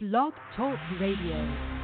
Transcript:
Blog Talk Radio.